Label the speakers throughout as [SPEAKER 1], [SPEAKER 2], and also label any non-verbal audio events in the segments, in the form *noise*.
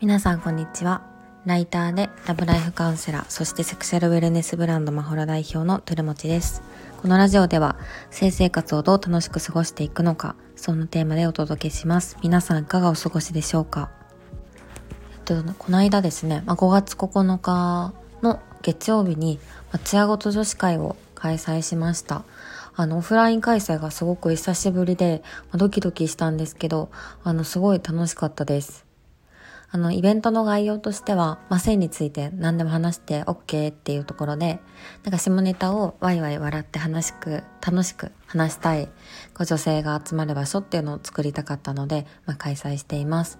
[SPEAKER 1] 皆さんこんにちは。ライターでラブライフカウンセラーそしてセクシャルウェルネスブランドマホラ代表のトゥルモチです。このラジオでは性生活をどう楽しく過ごしていくのかそんなテーマでお届けします。皆さんいかがお過ごしでしょうか？えっとこの間ですね、まあ、5月9日の月曜日に松屋ごと女子会を開催しました。あの、オフライン開催がすごく久しぶりで、ま、ドキドキしたんですけど、あの、すごい楽しかったです。あの、イベントの概要としては、まあ、性について何でも話して OK っていうところで、なんか下ネタをワイワイ笑って話しく、楽しく話したい、こう女性が集まる場所っていうのを作りたかったので、まあ、開催しています。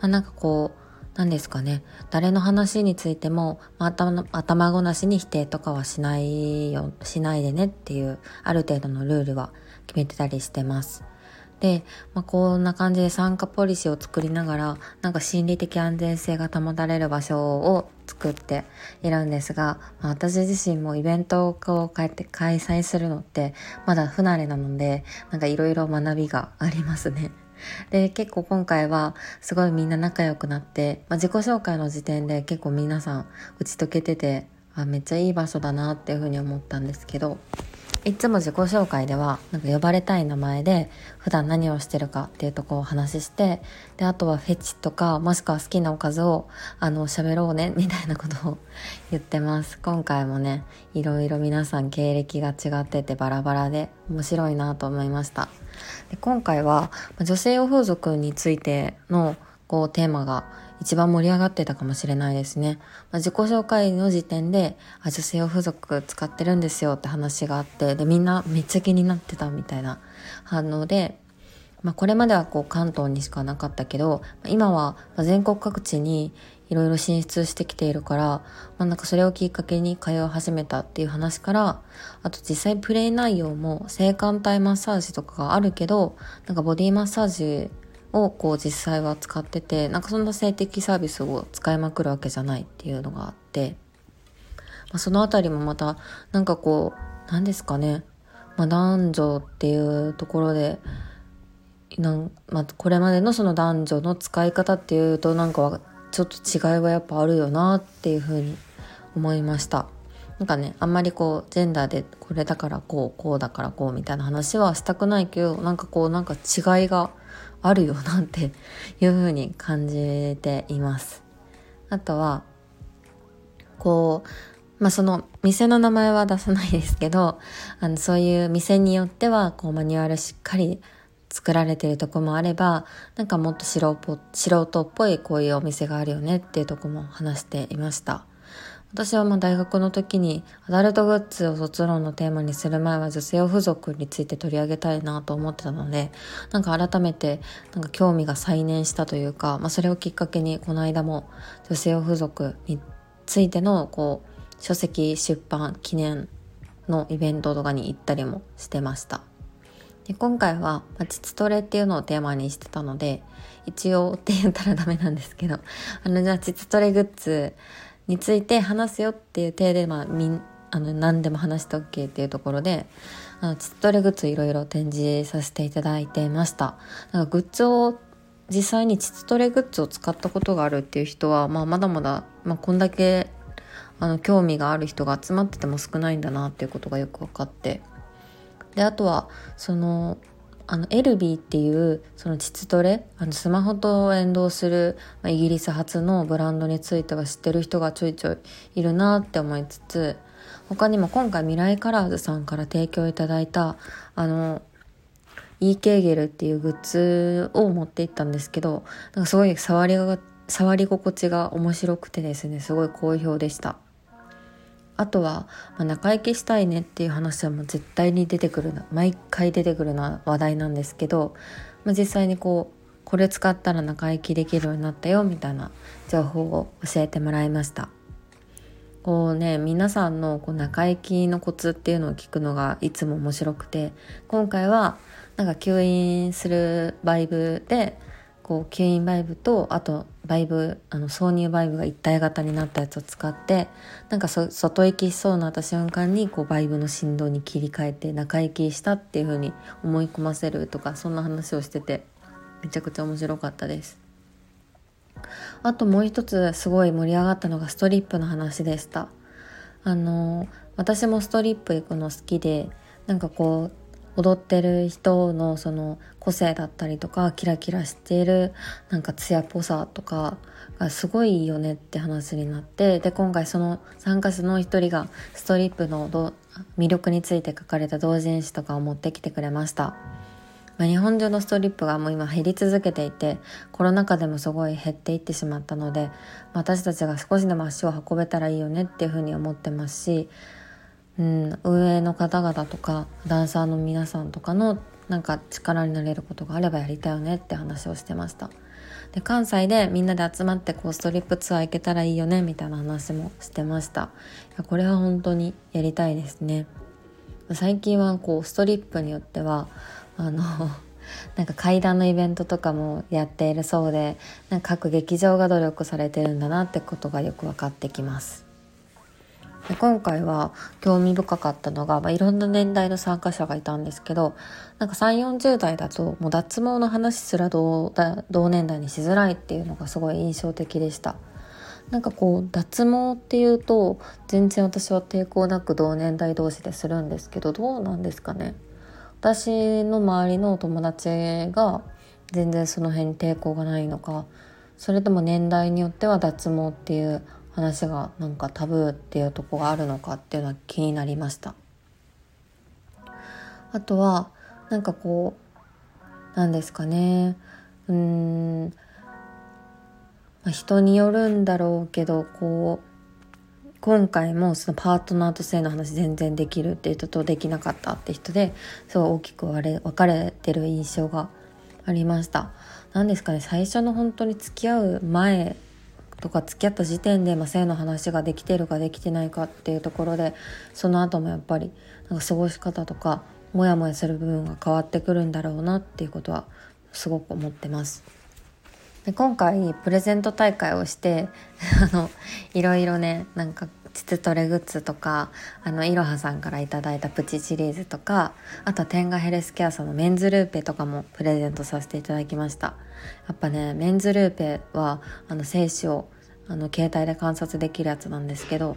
[SPEAKER 1] まあ、なんかこう、何ですかね。誰の話についても、まあ、頭頭ごなしに否定とかはしないよ、しないでねっていう、ある程度のルールは決めてたりしてます。で、まあ、こんな感じで参加ポリシーを作りながら、なんか心理的安全性が保たれる場所を作っているんですが、まあ、私自身もイベントをこう開催するのってまだ不慣れなので、なんかいろいろ学びがありますね。で、結構今回はすごいみんな仲良くなって、まあ、自己紹介の時点で結構皆さん打ち解けてて、あ、めっちゃいい場所だなっていうふうに思ったんですけど、いつも自己紹介ではなんか呼ばれたい名前で普段何をしてるかっていうとこをお話ししてであとはフェチとかもしくは好きなおかずをあの喋ろうねみたいなことを言ってます。今回もねいろいろ皆さん経歴が違っててバラバラで面白いなと思いました。で今回は女性用風俗についてのこうテーマが一番盛り上がってたかもしれないですね。まあ、自己紹介の時点で、あ、女性用付属使ってるんですよって話があって、で、みんなめっちゃ気になってたみたいな反応で、まあ、これまではこう関東にしかなかったけど、今は全国各地にいろいろ進出してきているから、まあ、なんかそれをきっかけに通い始めたっていう話から、あと実際プレイ内容も性感帯マッサージとかがあるけど、なんかボディマッサージをこう実際は使っててなんかそんな性的サービスを使いまくるわけじゃないっていうのがあって、まあ、そのあたりもまたなんかこう何ですかね、まあ、男女っていうところでなんまあ、これまでのその男女の使い方っていうとなんかちょっと違いはやっぱあるよなっていうふうに思いました。なんかねあんまりこうジェンダーでこれだからこうこうだからこうみたいな話はしたくないけどなんかこうなんか違いがあるよなんていう風に感じています。あとは、こう、まあ、その店の名前は出さないですけど、あの、そういう店によっては、こう、マニュアルしっかり作られてるとこもあれば、なんかもっと素人っぽいこういうお店があるよねっていうとこも話していました。私はまあ大学の時にアダルトグッズを卒論のテーマにする前は女性を付属について取り上げたいなと思ってたのでなんか改めてなんか興味が再燃したというか、まあ、それをきっかけにこの間も女性を付属についてのこう書籍出版記念のイベントとかに行ったりもしてました。で今回は、まあ、膣トレっていうのをテーマにしてたので一応って言ったらダメなんですけどあのじゃあ膣トレグッズについて話すよっていう体で、まあ、みんあの何でも話して OK っていうところであのチットレグッズいろいろ展示させていただいてました。なんかグッズを実際にチットレグッズを使ったことがあるっていう人は、まあ、まだまだ、まあ、こんだけあの興味がある人が集まってても少ないんだなっていうことがよく分かって。であとはそのあのエルビーっていうその膣トレあのスマホと連動する、まあ、イギリス発のブランドについては知ってる人がちょいちょいいるなって思いつつ他にも今回未来カラーズさんから提供いただいたあの e ケーゲルっていうグッズを持っていったんですけどなんかすごい触りが触り心地が面白くてですねすごい好評でした。あとは、まあ、仲良きしたいねっていう話はもう絶対に出てくるな毎回出てくるな話題なんですけど、まあ、実際にこうこれ使ったら仲良きできるようになったよみたいな情報を教えてもらいました。こうね皆さんのこう仲良きのコツっていうのを聞くのがいつも面白くて今回はなんか吸引するバイブでこう吸引バイブとあとバイブあの挿入バイブが一体型になったやつを使ってなんか外行きしそうになった瞬間にこうバイブの振動に切り替えて中行きしたっていう風に思い込ませるとかそんな話をしててめちゃくちゃ面白かったです。あともう一つすごい盛り上がったのがストリップの話でした。あの私もストリップ行くの好きでなんかこう踊ってる人のその個性だったりとかキラキラしているなんか艶っぽさとかがすごいいいよねって話になってで今回その参加者の一人がストリップの魅力について書かれた同人誌とかを持ってきてくれました。まあ、日本中のストリップがもう今減り続けていてコロナ禍でもすごい減っていってしまったので私たちが少しでも足を運べたらいいよねっていうふうに思ってますしうん、運営の方々とかダンサーの皆さんとかのなんか力になれることがあればやりたいよねって話をしてました。で関西でみんなで集まってこうストリップツアー行けたらいいよねみたいな話もしてました。いやこれは本当にやりたいですね。最近はこうストリップによってはあの *laughs* なんか階段のイベントとかもやっているそうでなんか各劇場が努力されてるんだなってことがよく分かってきます。で今回は興味深かったのが、まあ、いろんな年代の参加者がいたんですけどなんか3 4 0代だともう脱毛の話すら同同年代にしづらいっていうのがすごい印象的でした。なんかこう脱毛っていうと全然私は抵抗なく同年代同士でするんですけどどうなんですかね私の周りの友達が全然その辺に抵抗がないのかそれとも年代によっては脱毛っていう話がなんかタブーっていうとこがあるのかっていうのは気になりましたあとはなんかこうなんですかねうんまあ、人によるんだろうけどこう今回もそのパートナーと性の話全然できるっていう人とできなかったって人ですごい大きく分かれてる印象がありました。何ですかね最初の本当に付き合う前とか付き合った時点で、まあ、性の話ができてるかできてないかっていうところでその後もやっぱりなんか過ごし方とかモヤモヤする部分が変わってくるんだろうなっていうことはすごく思ってます。で今回プレゼント大会をして *laughs* あのいろいろねなんか膣トレグッズとかあのいろはさんから頂いたプチシリーズとかあと天下ヘルスケアさんのメンズルーペとかもプレゼントさせていただきました。やっぱねメンズルーペはあの精子をあの携帯で観察できるやつなんですけど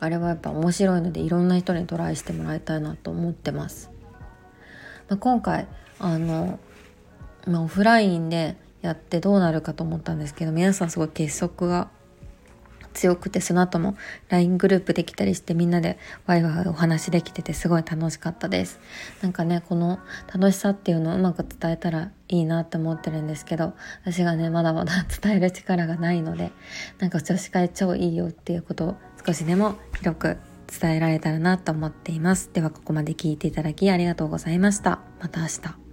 [SPEAKER 1] あれはやっぱ面白いのでいろんな人にトライしてもらいたいなと思ってます、まあ、今回あの、まあ、オフラインでやってどうなるかと思ったんですけど皆さんすごい結束が強くてその後も LINE グループできたりしてみんなでワイワイお話できててすごい楽しかったです。なんかねこの楽しさっていうのをうまく伝えたらいいなって思ってるんですけど私がねまだまだ伝える力がないのでなんか女子会超いいよっていうことを少しでも広く伝えられたらなと思っています。ではここまで聞いていただきありがとうございました。また明日。